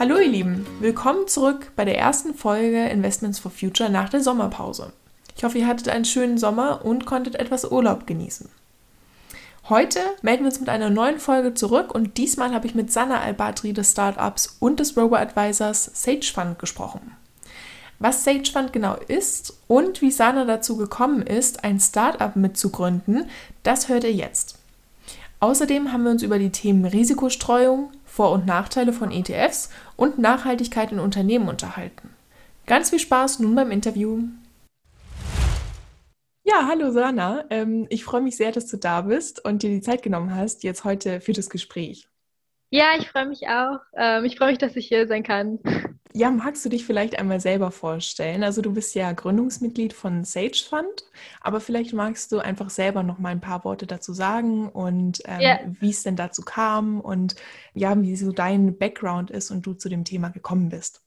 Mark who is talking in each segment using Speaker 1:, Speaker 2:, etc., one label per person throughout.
Speaker 1: Hallo ihr Lieben, willkommen zurück bei der ersten Folge Investments for Future nach der Sommerpause. Ich hoffe, ihr hattet einen schönen Sommer und konntet etwas Urlaub genießen. Heute melden wir uns mit einer neuen Folge zurück und diesmal habe ich mit Sanna Albatri des Startups und des Robo-Advisors Sage Fund gesprochen. Was Sage Fund genau ist und wie Sana dazu gekommen ist, ein Startup mitzugründen, das hört ihr jetzt. Außerdem haben wir uns über die Themen Risikostreuung, vor- und Nachteile von ETFs und Nachhaltigkeit in Unternehmen unterhalten. Ganz viel Spaß nun beim Interview. Ja, hallo Sana. Ähm, ich freue mich sehr, dass du da bist und dir die Zeit genommen hast, jetzt heute für das Gespräch.
Speaker 2: Ja, ich freue mich auch. Ähm, ich freue mich, dass ich hier sein kann.
Speaker 1: Ja, magst du dich vielleicht einmal selber vorstellen? Also du bist ja Gründungsmitglied von Sage Fund, aber vielleicht magst du einfach selber noch mal ein paar Worte dazu sagen und ähm, yeah. wie es denn dazu kam und ja, wie so dein Background ist und du zu dem Thema gekommen bist.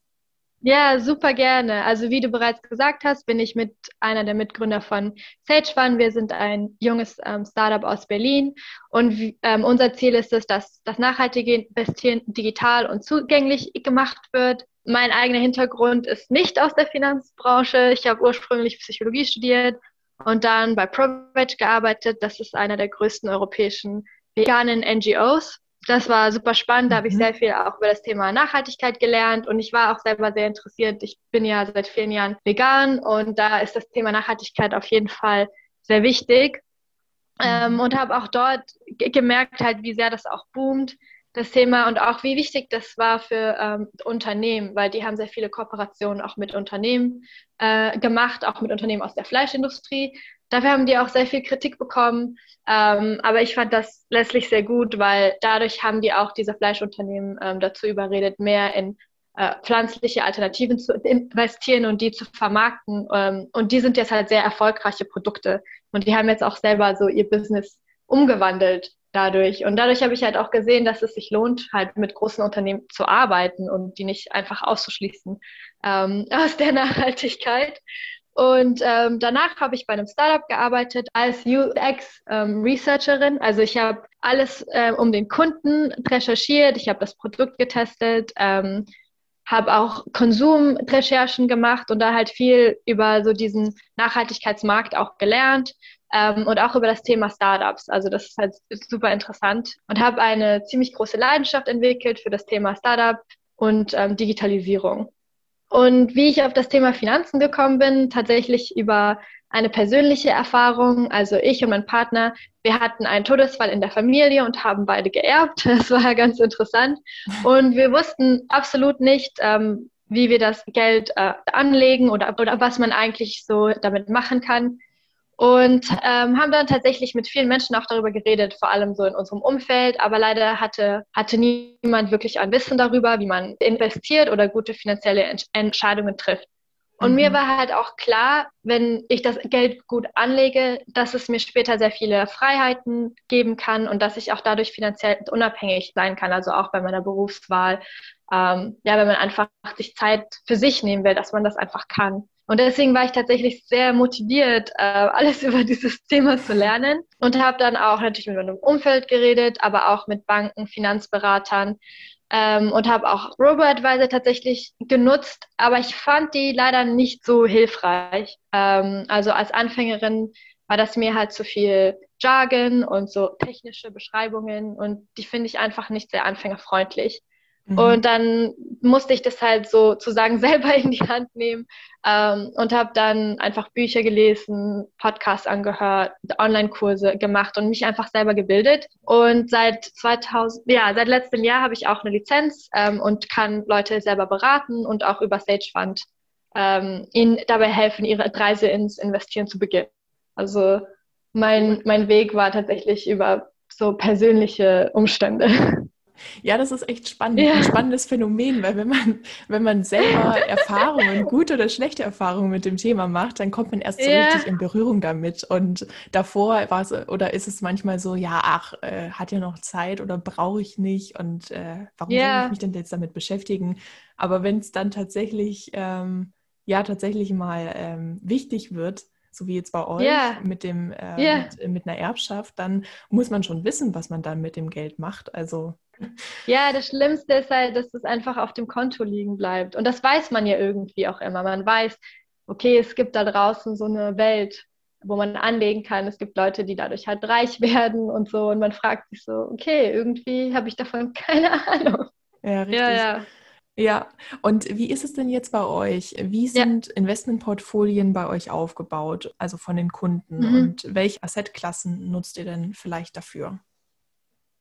Speaker 2: Ja, super gerne. Also wie du bereits gesagt hast, bin ich mit einer der Mitgründer von Sage Fund. Wir sind ein junges ähm, Startup aus Berlin und ähm, unser Ziel ist es, dass das nachhaltige Investieren digital und zugänglich gemacht wird. Mein eigener Hintergrund ist nicht aus der Finanzbranche. Ich habe ursprünglich Psychologie studiert und dann bei ProVeg gearbeitet. Das ist einer der größten europäischen veganen NGOs das war super spannend. Da habe ich mhm. sehr viel auch über das Thema Nachhaltigkeit gelernt und ich war auch selber sehr interessiert. Ich bin ja seit vielen Jahren vegan und da ist das Thema Nachhaltigkeit auf jeden Fall sehr wichtig. Ähm, mhm. und habe auch dort gemerkt, halt, wie sehr das auch boomt, das Thema und auch wie wichtig das war für ähm, Unternehmen, weil die haben sehr viele Kooperationen auch mit Unternehmen äh, gemacht, auch mit Unternehmen aus der Fleischindustrie. Dafür haben die auch sehr viel Kritik bekommen. Ähm, aber ich fand das letztlich sehr gut, weil dadurch haben die auch diese Fleischunternehmen ähm, dazu überredet, mehr in äh, pflanzliche Alternativen zu investieren und die zu vermarkten. Ähm, und die sind jetzt halt sehr erfolgreiche Produkte. Und die haben jetzt auch selber so ihr Business umgewandelt dadurch. Und dadurch habe ich halt auch gesehen, dass es sich lohnt, halt mit großen Unternehmen zu arbeiten und die nicht einfach auszuschließen ähm, aus der Nachhaltigkeit. Und ähm, danach habe ich bei einem Startup gearbeitet als UX-Researcherin. Ähm, also ich habe alles äh, um den Kunden recherchiert, ich habe das Produkt getestet, ähm, habe auch Konsumrecherchen gemacht und da halt viel über so diesen Nachhaltigkeitsmarkt auch gelernt ähm, und auch über das Thema Startups. Also das ist halt super interessant und habe eine ziemlich große Leidenschaft entwickelt für das Thema Startup und ähm, Digitalisierung. Und wie ich auf das Thema Finanzen gekommen bin, tatsächlich über eine persönliche Erfahrung. Also ich und mein Partner, wir hatten einen Todesfall in der Familie und haben beide geerbt. Das war ganz interessant. Und wir wussten absolut nicht, ähm, wie wir das Geld äh, anlegen oder, oder was man eigentlich so damit machen kann. Und ähm, haben dann tatsächlich mit vielen Menschen auch darüber geredet, vor allem so in unserem Umfeld. Aber leider hatte, hatte niemand wirklich ein Wissen darüber, wie man investiert oder gute finanzielle Ent Entscheidungen trifft. Und mhm. mir war halt auch klar, wenn ich das Geld gut anlege, dass es mir später sehr viele Freiheiten geben kann und dass ich auch dadurch finanziell unabhängig sein kann, also auch bei meiner Berufswahl. Ähm, ja, wenn man einfach sich Zeit für sich nehmen will, dass man das einfach kann. Und deswegen war ich tatsächlich sehr motiviert, äh, alles über dieses Thema zu lernen und habe dann auch natürlich mit meinem Umfeld geredet, aber auch mit Banken, Finanzberatern ähm, und habe auch Robo-Advisor tatsächlich genutzt, aber ich fand die leider nicht so hilfreich. Ähm, also als Anfängerin war das mir halt zu viel Jargon und so technische Beschreibungen und die finde ich einfach nicht sehr anfängerfreundlich. Mhm. Und dann musste ich das halt so sozusagen selber in die Hand nehmen ähm, und habe dann einfach Bücher gelesen, Podcasts angehört, Online-Kurse gemacht und mich einfach selber gebildet. Und seit 2000, ja, seit letztem Jahr habe ich auch eine Lizenz ähm, und kann Leute selber beraten und auch über Sage Fund ähm, ihnen dabei helfen, ihre Reise ins Investieren zu beginnen. Also mein, mein Weg war tatsächlich über so persönliche Umstände.
Speaker 1: Ja, das ist echt spannend. Ja. Ein spannendes Phänomen, weil wenn man, wenn man selber Erfahrungen, gute oder schlechte Erfahrungen mit dem Thema macht, dann kommt man erst so ja. richtig in Berührung damit. Und davor war es, oder ist es manchmal so, ja, ach, äh, hat ja noch Zeit oder brauche ich nicht und äh, warum ja. soll ich mich denn jetzt damit beschäftigen? Aber wenn es dann tatsächlich, ähm, ja, tatsächlich mal ähm, wichtig wird, so wie jetzt bei euch
Speaker 2: Ja.
Speaker 1: mit dem äh,
Speaker 2: Ja.
Speaker 1: mit, mit einer Erbschaft, dann muss man schon wissen, was man dann mit dem Geld macht. Also
Speaker 2: Ja, das Schlimmste ist halt, dass es einfach auf dem Konto liegen bleibt. Und das weiß man ja irgendwie auch immer. Man weiß, okay, es gibt da draußen so eine Welt, wo man anlegen kann. Es gibt Leute, die dadurch halt reich werden und so. Und man fragt sich so, okay, irgendwie habe ich davon keine Ahnung.
Speaker 1: ja, richtig.
Speaker 2: Ja, ja.
Speaker 1: Ja, und wie ist es denn jetzt bei euch? Wie
Speaker 2: Ja.
Speaker 1: sind Investmentportfolien bei euch aufgebaut, also von den Kunden?
Speaker 2: Mhm.
Speaker 1: Und welche Assetklassen nutzt ihr denn vielleicht dafür?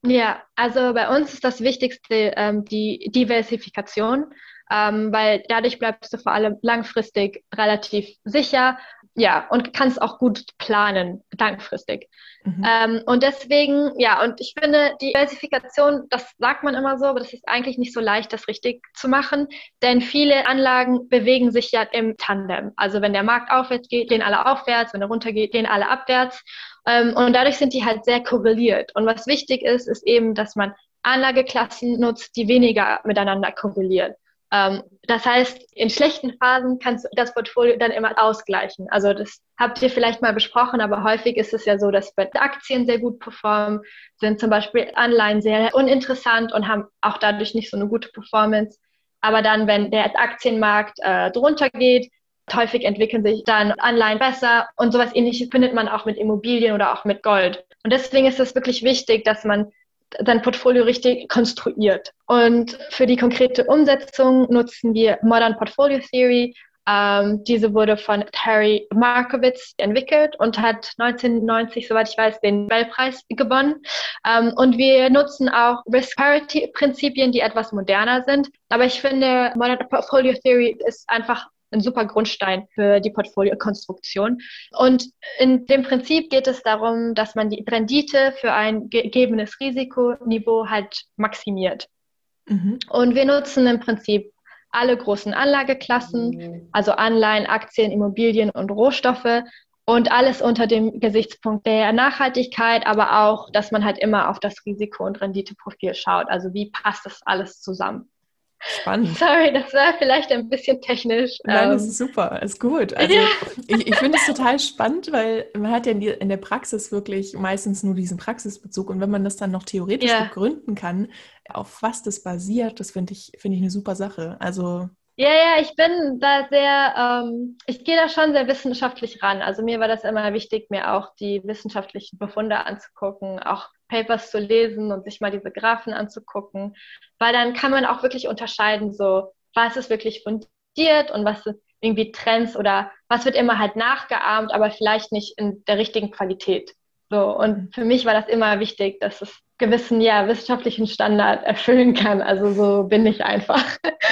Speaker 2: Ja, also bei uns ist das Wichtigste ähm, die Diversifikation, ähm, weil dadurch bleibst du vor allem langfristig relativ sicher, ja, und kannst auch gut planen, langfristig.
Speaker 1: Mhm.
Speaker 2: Ähm, und deswegen, ja, und ich finde, die Diversifikation, das sagt man immer so, aber das ist eigentlich nicht so leicht, das richtig zu machen, denn viele Anlagen bewegen sich ja im Tandem. Also wenn der Markt aufwärts geht, gehen alle aufwärts, wenn er runtergeht, gehen alle abwärts. Ähm, und dadurch sind die halt sehr korreliert. Und was wichtig ist, ist eben, dass man Anlageklassen nutzt, die weniger miteinander korrelieren. Ähm, das heißt, in schlechten Phasen kannst du das Portfolio dann immer ausgleichen. Also das habt ihr vielleicht mal besprochen, aber häufig ist es ja so, dass Aktien sehr gut performen, sind zum Beispiel Anleihen sehr uninteressant und haben auch dadurch nicht so eine gute Performance. Aber dann, wenn der Aktienmarkt äh, drunter geht, häufig entwickeln sich dann Anleihen besser und sowas ähnliches findet man auch mit Immobilien oder auch mit Gold. Und deswegen ist es wirklich wichtig, dass man sein Portfolio richtig konstruiert. Und für die konkrete Umsetzung nutzen wir Modern Portfolio Theory. Ähm, diese wurde von Terry Markowitz entwickelt und hat 1990, soweit ich weiß, den Nobelpreis gewonnen. Ähm, und wir nutzen auch Risk Parity Prinzipien, die etwas moderner sind. Aber ich finde, Modern Portfolio Theory ist einfach ein super Grundstein für die Portfoliokonstruktion. Und in dem Prinzip geht es darum, dass man die Rendite für ein gegebenes Risikoniveau halt maximiert.
Speaker 1: Mhm.
Speaker 2: Und wir nutzen im Prinzip alle großen Anlageklassen, also Anleihen, Aktien, Immobilien und Rohstoffe und alles unter dem Gesichtspunkt der Nachhaltigkeit, aber auch, dass man halt immer auf das Risiko- und Renditeprofil schaut. Also wie passt das alles zusammen?
Speaker 1: Spannend.
Speaker 2: Sorry, das war vielleicht ein bisschen technisch.
Speaker 1: Nein, das
Speaker 2: Ähm,
Speaker 1: ist super, ist gut. Also
Speaker 2: Ja.
Speaker 1: ich, ich finde es total spannend, weil man hat ja in, der Praxis wirklich meistens nur diesen Praxisbezug und wenn man das dann noch theoretisch
Speaker 2: Ja.
Speaker 1: begründen kann, auf was das basiert, das finde ich, finde ich eine super Sache. Also
Speaker 2: Ja, ja, ich bin da sehr, ähm, ich gehe da schon sehr wissenschaftlich ran. Also mir war das immer wichtig, mir auch die wissenschaftlichen Befunde anzugucken, auch Papers zu lesen und sich mal diese Graphen anzugucken, weil dann kann man auch wirklich unterscheiden, so was ist wirklich fundiert und was sind irgendwie Trends oder was wird immer halt nachgeahmt, aber vielleicht nicht in der richtigen Qualität. So, und für mich war das immer wichtig, dass es gewissen, ja, wissenschaftlichen Standard erfüllen kann. Also so bin ich einfach.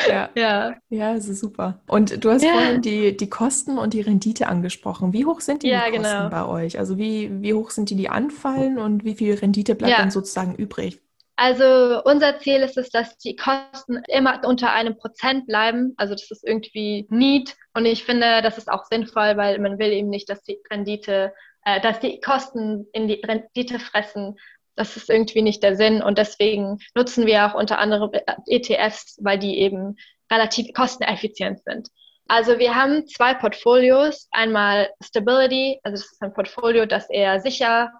Speaker 1: ja,
Speaker 2: Ja.
Speaker 1: ja, ist super. Und du hast
Speaker 2: Ja.
Speaker 1: vorhin die, die Kosten und die Rendite angesprochen. Wie hoch sind die,
Speaker 2: Ja,
Speaker 1: die Kosten
Speaker 2: genau.
Speaker 1: bei euch? Also wie, wie hoch sind die, die anfallen und wie viel Rendite bleibt
Speaker 2: Ja.
Speaker 1: dann sozusagen übrig?
Speaker 2: Also unser Ziel ist es, dass die Kosten immer unter einem Prozent bleiben. Also das ist irgendwie neat und ich finde, das ist auch sinnvoll, weil man will eben nicht, dass die Rendite, äh, dass die Kosten in die Rendite fressen. Das ist irgendwie nicht der Sinn und deswegen nutzen wir auch unter anderem ETFs, weil die eben relativ kosteneffizient sind. Also wir haben zwei Portfolios. Einmal Stability, also das ist ein Portfolio, das eher sicher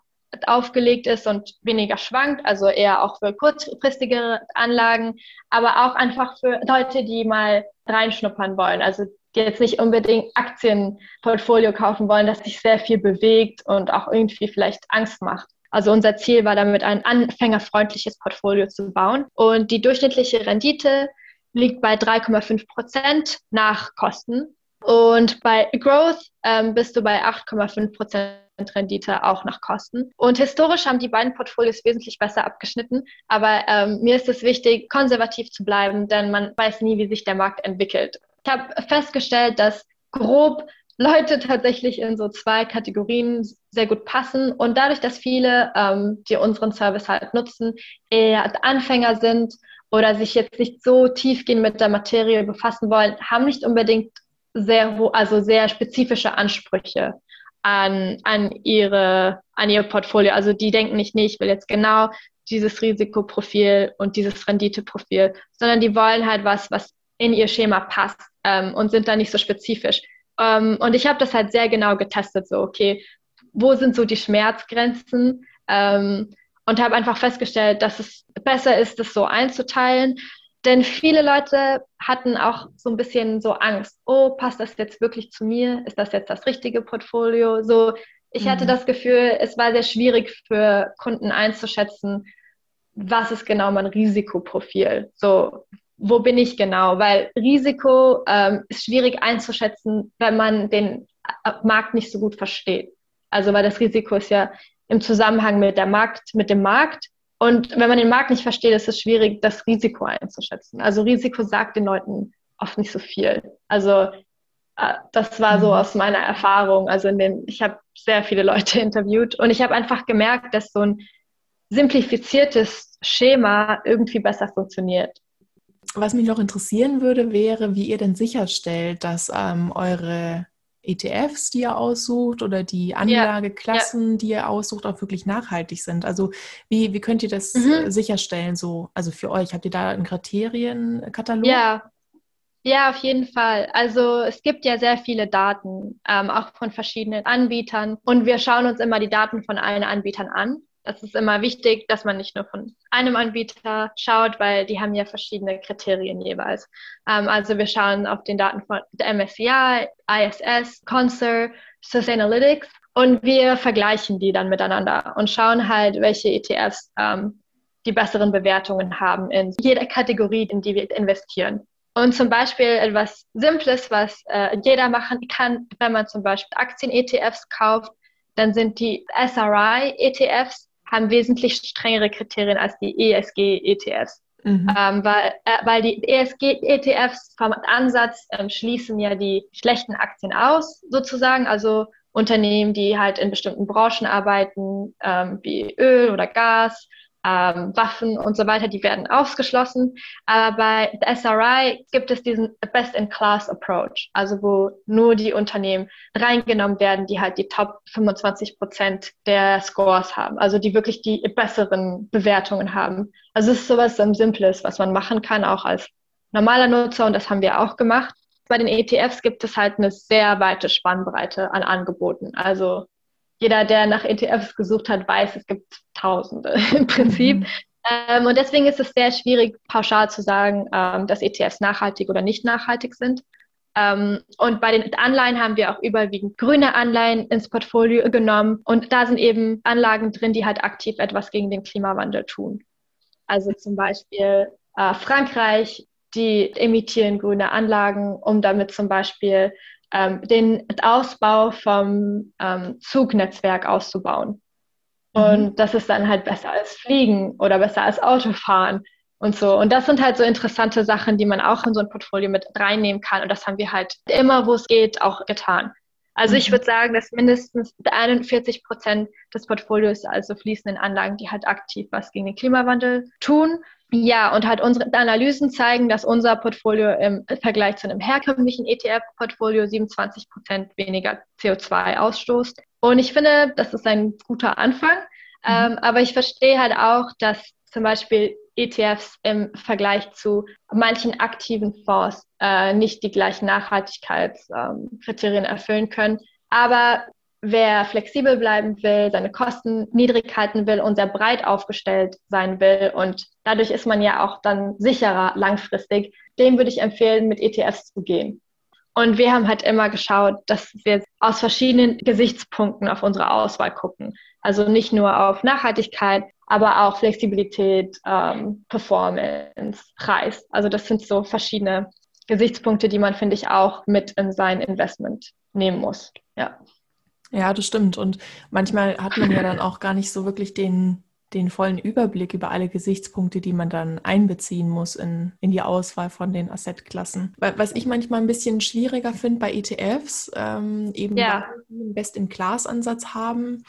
Speaker 2: aufgelegt ist und weniger schwankt, also eher auch für kurzfristigere Anlagen, aber auch einfach für Leute, die mal reinschnuppern wollen, also die jetzt nicht unbedingt Aktienportfolio kaufen wollen, das sich sehr viel bewegt und auch irgendwie vielleicht Angst macht. Also unser Ziel war damit, ein anfängerfreundliches Portfolio zu bauen. Und die durchschnittliche Rendite liegt bei 3,5 Prozent nach Kosten. Und bei Growth ähm, bist du bei 8,5 Prozent Rendite auch nach Kosten. Und historisch haben die beiden Portfolios wesentlich besser abgeschnitten. Aber ähm, mir ist es wichtig, konservativ zu bleiben, denn man weiß nie, wie sich der Markt entwickelt. Ich habe festgestellt, dass grob Leute tatsächlich in so zwei Kategorien sehr gut passen. Und dadurch, dass viele, ähm, die unseren Service halt nutzen, eher Anfänger sind oder sich jetzt nicht so tiefgehend mit der Materie befassen wollen, haben nicht unbedingt sehr, also sehr spezifische Ansprüche an, an, ihre, an ihr Portfolio. Also die denken nicht, nee, ich will jetzt genau dieses Risikoprofil und dieses Renditeprofil, sondern die wollen halt was, was in ihr Schema passt ähm, und sind da nicht so spezifisch. Ähm, und ich habe das halt sehr genau getestet, so, okay, wo sind so die Schmerzgrenzen? Ähm, und habe einfach festgestellt, dass es besser ist, das so einzuteilen. Denn viele Leute hatten auch so ein bisschen so Angst. Oh, passt das jetzt wirklich zu mir? Ist das jetzt das richtige Portfolio? So, ich mhm. hatte das Gefühl, es war sehr schwierig für Kunden einzuschätzen, was ist genau mein Risikoprofil? So, wo bin ich genau? Weil Risiko ähm, ist schwierig einzuschätzen, wenn man den äh, Markt nicht so gut versteht. Also, weil das Risiko ist ja im Zusammenhang mit der Markt, mit dem Markt. Und wenn man den Markt nicht versteht, ist es schwierig, das Risiko einzuschätzen. Also Risiko sagt den Leuten oft nicht so viel. Also äh, das war so mhm. aus meiner Erfahrung. Also in dem, ich habe sehr viele Leute interviewt und ich habe einfach gemerkt, dass so ein simplifiziertes Schema irgendwie besser funktioniert.
Speaker 1: Was mich noch interessieren würde, wäre, wie ihr denn sicherstellt, dass ähm, eure ETFs, die ihr aussucht oder die Anlageklassen, ja, die ihr aussucht, auch wirklich nachhaltig sind. Also wie, wie könnt ihr das mhm. Äh, sicherstellen, so, also für euch? Habt ihr da einen Kriterienkatalog?
Speaker 2: Ja. Ja, auf jeden Fall. Also es gibt ja sehr viele Daten, ähm, auch von verschiedenen Anbietern. Und wir schauen uns immer die Daten von allen Anbietern an es ist immer wichtig, dass man nicht nur von einem Anbieter schaut, weil die haben ja verschiedene Kriterien jeweils. Ähm, also wir schauen auf den Daten von der MSCI, ISS, Concert, Sustainalytics und wir vergleichen die dann miteinander und schauen halt, welche ETFs ähm, die besseren Bewertungen haben in jeder Kategorie, in die wir investieren. Und zum Beispiel etwas Simples, was äh, jeder machen kann, wenn man zum Beispiel Aktien-ETFs kauft, dann sind die SRI-ETFs haben wesentlich strengere Kriterien als die ESG-ETFs. Mhm. Ähm, weil, äh, weil die ESG-ETFs vom Ansatz ähm, schließen ja die schlechten Aktien aus, sozusagen. Also Unternehmen, die halt in bestimmten Branchen arbeiten, ähm, wie Öl oder Gas ähm, Waffen und so weiter, die werden ausgeschlossen. Aber bei SRI gibt es diesen Best-in-Class-Approach, also wo nur die Unternehmen reingenommen werden, die halt die Top 25 Prozent der Scores haben, also die wirklich die besseren Bewertungen haben. Also es ist sowas um Simples, was man machen kann, auch als normaler Nutzer und das haben wir auch gemacht. Bei den ETFs gibt es halt eine sehr weite Spannbreite an Angeboten. Also jeder, der nach ETFs gesucht hat, weiß, es gibt Tausende im Prinzip. Mhm. Ähm, und deswegen ist es sehr schwierig, pauschal zu sagen, ähm, dass ETFs nachhaltig oder nicht nachhaltig sind. Ähm, und bei den Anleihen haben wir auch überwiegend grüne Anleihen ins Portfolio genommen. Und da sind eben Anlagen drin, die halt aktiv etwas gegen den Klimawandel tun. Also zum Beispiel äh, Frankreich, die emittieren grüne Anlagen, um damit zum Beispiel ähm, den Ausbau vom ähm, Zugnetzwerk auszubauen. Mhm. Und das ist dann halt besser als Fliegen oder besser als Autofahren und so. Und das sind halt so interessante Sachen, die man auch in so ein Portfolio mit reinnehmen kann. Und das haben wir halt immer, wo es geht, auch getan. Also mhm. ich würde sagen, dass mindestens 41 Prozent des Portfolios also fließen in Anlagen, die halt aktiv was gegen den Klimawandel tun. Ja, und halt unsere Analysen zeigen, dass unser Portfolio im Vergleich zu einem herkömmlichen ETF-Portfolio 27 Prozent weniger CO2 ausstoßt. Und ich finde, das ist ein guter Anfang. Mhm. Ähm, aber ich verstehe halt auch, dass zum Beispiel ETFs im Vergleich zu manchen aktiven Fonds äh, nicht die gleichen Nachhaltigkeitskriterien ähm, erfüllen können. Aber wer flexibel bleiben will, seine Kosten niedrig halten will und sehr breit aufgestellt sein will und dadurch ist man ja auch dann sicherer langfristig, dem würde ich empfehlen, mit ETFs zu gehen. Und wir haben halt immer geschaut, dass wir aus verschiedenen Gesichtspunkten auf unsere Auswahl gucken. Also nicht nur auf Nachhaltigkeit, aber auch Flexibilität, ähm, Performance, Preis. Also das sind so verschiedene Gesichtspunkte, die man, finde ich, auch mit in sein Investment nehmen muss. Ja.
Speaker 1: Ja, das stimmt. Und manchmal hat man ja dann auch gar nicht so wirklich den, den vollen Überblick über alle Gesichtspunkte, die man dann einbeziehen muss in, in die Auswahl von den Assetklassen. Was ich manchmal ein bisschen schwieriger finde bei ETFs, ähm, eben ja. weil sie einen Best-in-Class-Ansatz haben,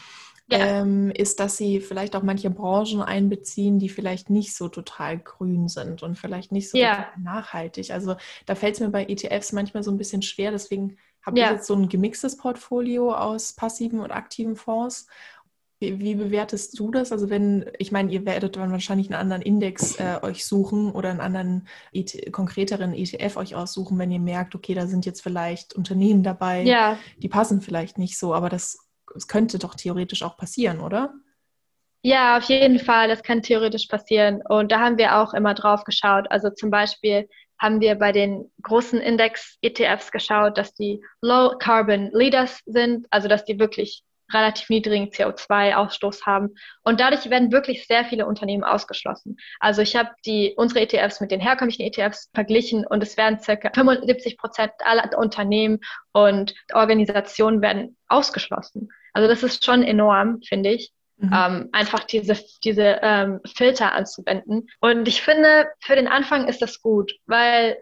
Speaker 1: ja. ähm, ist, dass sie vielleicht auch manche Branchen einbeziehen, die vielleicht nicht so total grün sind und vielleicht nicht so ja. nachhaltig. Also da fällt es mir bei ETFs manchmal so ein bisschen schwer. Deswegen habe ja. jetzt so ein gemixtes Portfolio aus passiven und aktiven Fonds. Wie, wie, bewertest du das? Also wenn, ich meine, ihr werdet dann wahrscheinlich einen anderen Index äh, euch suchen oder einen anderen ET, konkreteren ETF euch aussuchen, wenn ihr merkt, okay, da sind jetzt vielleicht Unternehmen dabei, ja. die passen vielleicht nicht so, aber das, das könnte doch theoretisch auch passieren, oder?
Speaker 2: Ja, auf jeden Fall, das kann theoretisch passieren. Und da haben wir auch immer drauf geschaut. Also zum Beispiel haben wir bei den großen Index-ETFs geschaut, dass die Low Carbon Leaders sind, also dass die wirklich relativ niedrigen CO2-Ausstoß haben. Und dadurch werden wirklich sehr viele Unternehmen ausgeschlossen. Also ich habe die unsere ETFs mit den herkömmlichen ETFs verglichen und es werden circa 75 Prozent aller Unternehmen und Organisationen werden ausgeschlossen. Also das ist schon enorm, finde ich. Mhm. Ähm, einfach diese, diese ähm, Filter anzuwenden. Und ich finde, für den Anfang ist das gut, weil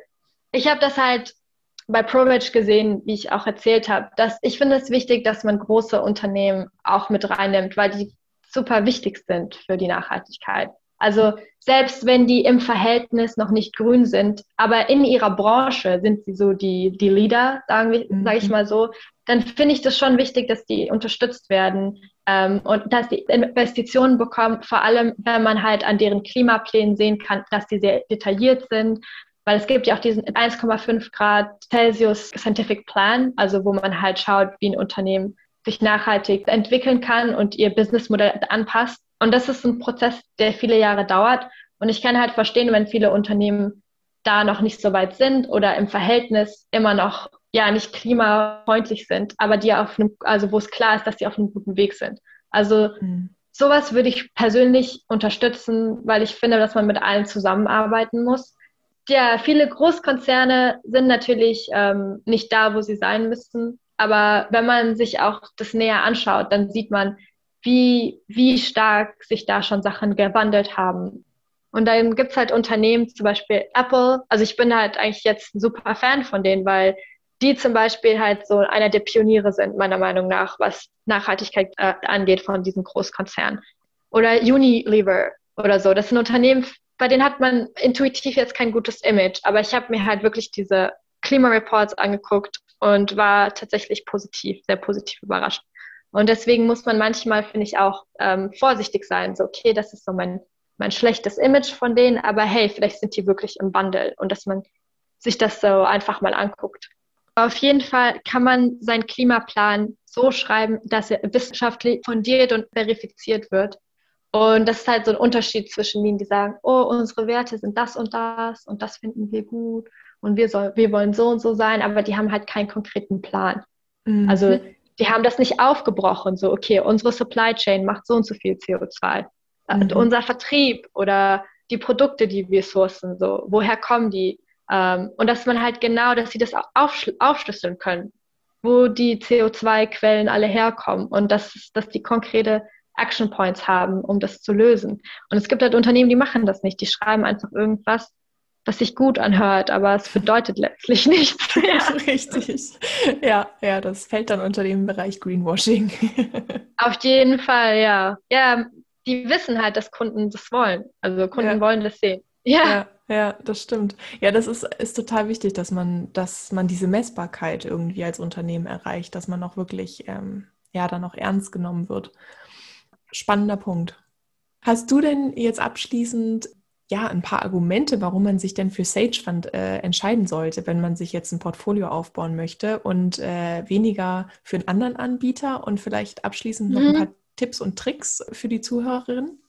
Speaker 2: ich habe das halt bei ProVeg gesehen, wie ich auch erzählt habe, dass ich finde es wichtig, dass man große Unternehmen auch mit reinnimmt, weil die super wichtig sind für die Nachhaltigkeit. Also selbst wenn die im Verhältnis noch nicht grün sind, aber in ihrer Branche sind sie so die, die Leader, mhm. sage ich mal so, dann finde ich das schon wichtig, dass die unterstützt werden ähm, und dass die Investitionen bekommen, vor allem wenn man halt an deren Klimaplänen sehen kann, dass die sehr detailliert sind, weil es gibt ja auch diesen 1,5 Grad Celsius Scientific Plan, also wo man halt schaut, wie ein Unternehmen sich nachhaltig entwickeln kann und ihr Businessmodell anpasst. Und das ist ein Prozess, der viele Jahre dauert. Und ich kann halt verstehen, wenn viele Unternehmen da noch nicht so weit sind oder im Verhältnis immer noch ja nicht klimafreundlich sind, aber die auf einem, also wo es klar ist, dass sie auf einem guten Weg sind. Also mhm. sowas würde ich persönlich unterstützen, weil ich finde, dass man mit allen zusammenarbeiten muss ja, viele Großkonzerne sind natürlich ähm, nicht da, wo sie sein müssten. Aber wenn man sich auch das näher anschaut, dann sieht man, wie, wie stark sich da schon Sachen gewandelt haben. Und dann gibt's halt Unternehmen, zum Beispiel Apple. Also ich bin halt eigentlich jetzt ein super Fan von denen, weil die zum Beispiel halt so einer der Pioniere sind, meiner Meinung nach, was Nachhaltigkeit äh, angeht von diesen Großkonzernen. Oder Unilever oder so. Das sind Unternehmen, bei denen hat man intuitiv jetzt kein gutes Image, aber ich habe mir halt wirklich diese Klimareports angeguckt und war tatsächlich positiv, sehr positiv überrascht. Und deswegen muss man manchmal, finde ich, auch ähm, vorsichtig sein. So, okay, das ist so mein, mein schlechtes Image von denen, aber hey, vielleicht sind die wirklich im Wandel und dass man sich das so einfach mal anguckt. Auf jeden Fall kann man seinen Klimaplan so schreiben, dass er wissenschaftlich fundiert und verifiziert wird und das ist halt so ein Unterschied zwischen denen, die sagen, oh, unsere Werte sind das und das und das finden wir gut und wir, soll, wir wollen so und so sein, aber die haben halt keinen konkreten Plan. Mhm. Also die haben das nicht aufgebrochen, so, okay, unsere Supply Chain macht so und so viel CO2. Mhm. Und unser Vertrieb oder die Produkte, die wir sourcen, so, woher kommen die? Ähm, und dass man halt genau, dass sie das aufschl aufschlüsseln können, wo die CO2-Quellen alle herkommen und dass, dass die konkrete Action Points haben, um das zu lösen. Und es gibt halt Unternehmen, die machen das nicht. Die schreiben einfach irgendwas, was sich gut anhört, aber es bedeutet letztlich nichts.
Speaker 1: Ja. Richtig. Ja, ja, das fällt dann unter dem Bereich Greenwashing.
Speaker 2: Auf jeden Fall, ja. Ja, die wissen halt, dass Kunden das wollen. Also Kunden ja. wollen das sehen.
Speaker 1: Ja. ja. Ja, das stimmt. Ja, das ist, ist total wichtig, dass man, dass man diese Messbarkeit irgendwie als Unternehmen erreicht, dass man auch wirklich ähm, ja dann auch ernst genommen wird spannender Punkt. Hast du denn jetzt abschließend ja ein paar Argumente, warum man sich denn für Sage Fund äh, entscheiden sollte, wenn man sich jetzt ein Portfolio aufbauen möchte und äh, weniger für einen anderen Anbieter und vielleicht abschließend noch mhm. ein paar Tipps und Tricks für die Zuhörerinnen?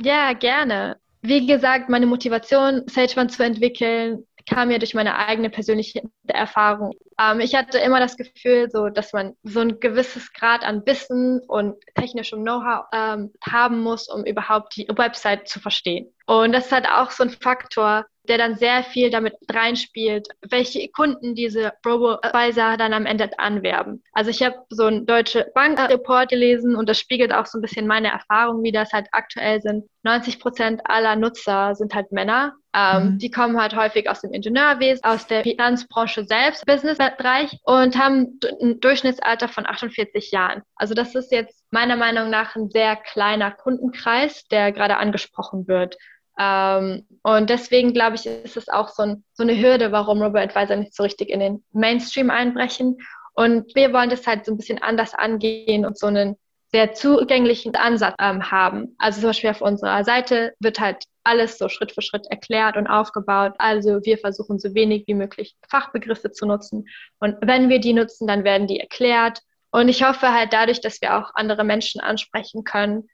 Speaker 2: Ja, gerne. Wie gesagt, meine Motivation, Sage Fund zu entwickeln, kam ja durch meine eigene persönliche Erfahrung. Ähm, ich hatte immer das Gefühl, so, dass man so ein gewisses Grad an Wissen und technischem Know-how ähm, haben muss, um überhaupt die Website zu verstehen. Und das ist halt auch so ein Faktor, der dann sehr viel damit reinspielt, welche Kunden diese Robo-Advisor dann am Ende anwerben. Also ich habe so einen deutsche Bankreport gelesen und das spiegelt auch so ein bisschen meine Erfahrung, wie das halt aktuell sind. 90 Prozent aller Nutzer sind halt Männer. Ähm, mhm. Die kommen halt häufig aus dem Ingenieurwesen, aus der Finanzbranche selbst, Businessbereich und haben ein Durchschnittsalter von 48 Jahren. Also das ist jetzt meiner Meinung nach ein sehr kleiner Kundenkreis, der gerade angesprochen wird. Ähm, und deswegen glaube ich, ist es auch so, ein, so eine Hürde, warum Robot Advisor nicht so richtig in den Mainstream einbrechen. Und wir wollen das halt so ein bisschen anders angehen und so einen sehr zugänglichen Ansatz ähm, haben. Also zum Beispiel auf unserer Seite wird halt alles so Schritt für Schritt erklärt und aufgebaut. Also wir versuchen so wenig wie möglich Fachbegriffe zu nutzen. Und wenn wir die nutzen, dann werden die erklärt. Und ich hoffe halt dadurch, dass wir auch andere Menschen ansprechen können.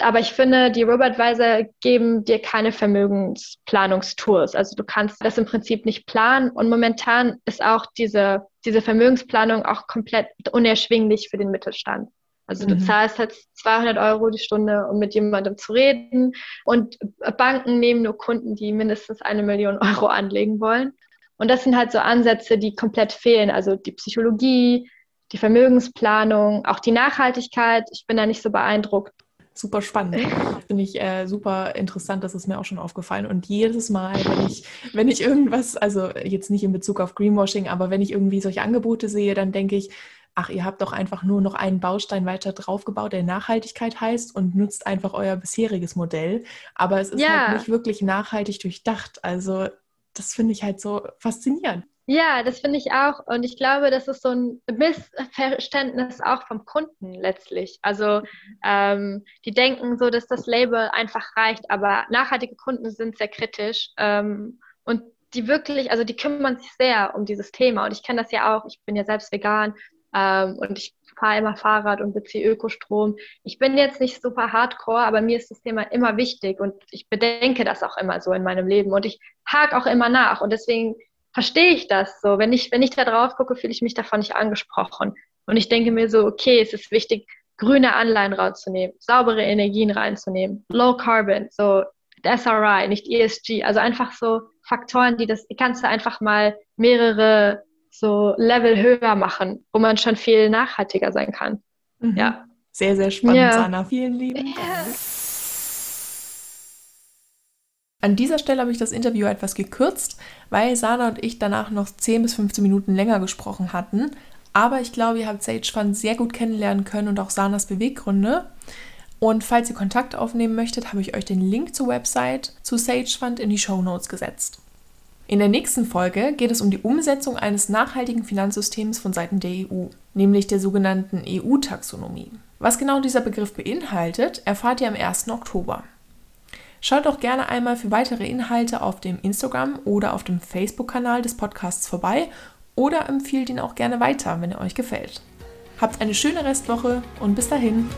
Speaker 2: Aber ich finde, die Robotweiser geben dir keine Vermögensplanungstools. Also du kannst das im Prinzip nicht planen. Und momentan ist auch diese, diese Vermögensplanung auch komplett unerschwinglich für den Mittelstand. Also du mhm. zahlst halt 200 Euro die Stunde, um mit jemandem zu reden. Und Banken nehmen nur Kunden, die mindestens eine Million Euro anlegen wollen. Und das sind halt so Ansätze, die komplett fehlen. Also die Psychologie, die Vermögensplanung, auch die Nachhaltigkeit. Ich bin da nicht so beeindruckt.
Speaker 1: Super spannend. Finde ich äh, super interessant, das ist mir auch schon aufgefallen. Und jedes Mal, wenn ich, wenn ich irgendwas, also jetzt nicht in Bezug auf Greenwashing, aber wenn ich irgendwie solche Angebote sehe, dann denke ich, ach, ihr habt doch einfach nur noch einen Baustein weiter draufgebaut, der Nachhaltigkeit heißt und nutzt einfach euer bisheriges Modell. Aber es ist halt ja. halt nicht wirklich nachhaltig durchdacht. Also das finde ich halt so faszinierend.
Speaker 2: Ja, das finde ich auch. Und ich glaube, das ist so ein Missverständnis auch vom Kunden letztlich. Also ähm, die denken so, dass das Label einfach reicht, aber nachhaltige Kunden sind sehr kritisch. Ähm, und die wirklich, also die kümmern sich sehr um dieses Thema. Und ich kenne das ja auch, ich bin ja selbst vegan ähm, und ich fahre immer Fahrrad und beziehe Ökostrom. Ich bin jetzt nicht super hardcore, aber mir ist das Thema immer wichtig und ich bedenke das auch immer so in meinem Leben und ich hake auch immer nach und deswegen verstehe ich das so. Wenn ich, wenn ich da drauf gucke, fühle ich mich davon nicht angesprochen. Und ich denke mir so, okay, es ist wichtig, grüne Anleihen rauszunehmen, saubere Energien reinzunehmen, Low Carbon, so SRI, nicht ESG, also einfach so Faktoren, die das, die kannst du einfach mal mehrere so Level höher machen, wo man schon viel nachhaltiger sein kann.
Speaker 1: Mhm. Ja. Sehr, sehr spannend, ja. Sana. Vielen lieben Dank. Ja. An dieser Stelle habe ich das Interview etwas gekürzt, weil Sana und ich danach noch 10 bis 15 Minuten länger gesprochen hatten. Aber ich glaube, ihr habt Sage Fund sehr gut kennenlernen können und auch Sanas Beweggründe. Und falls ihr Kontakt aufnehmen möchtet, habe ich euch den Link zur Website zu Sage Fund in die Show Notes gesetzt. In der nächsten Folge geht es um die Umsetzung eines nachhaltigen Finanzsystems von Seiten der EU, nämlich der sogenannten EU-Taxonomie. Was genau dieser Begriff beinhaltet, erfahrt ihr am 1. Oktober. Schaut auch gerne einmal für weitere Inhalte auf dem Instagram oder auf dem Facebook-Kanal des Podcasts vorbei oder empfiehlt ihn auch gerne weiter, wenn er euch gefällt. Habt eine schöne Restwoche und bis dahin.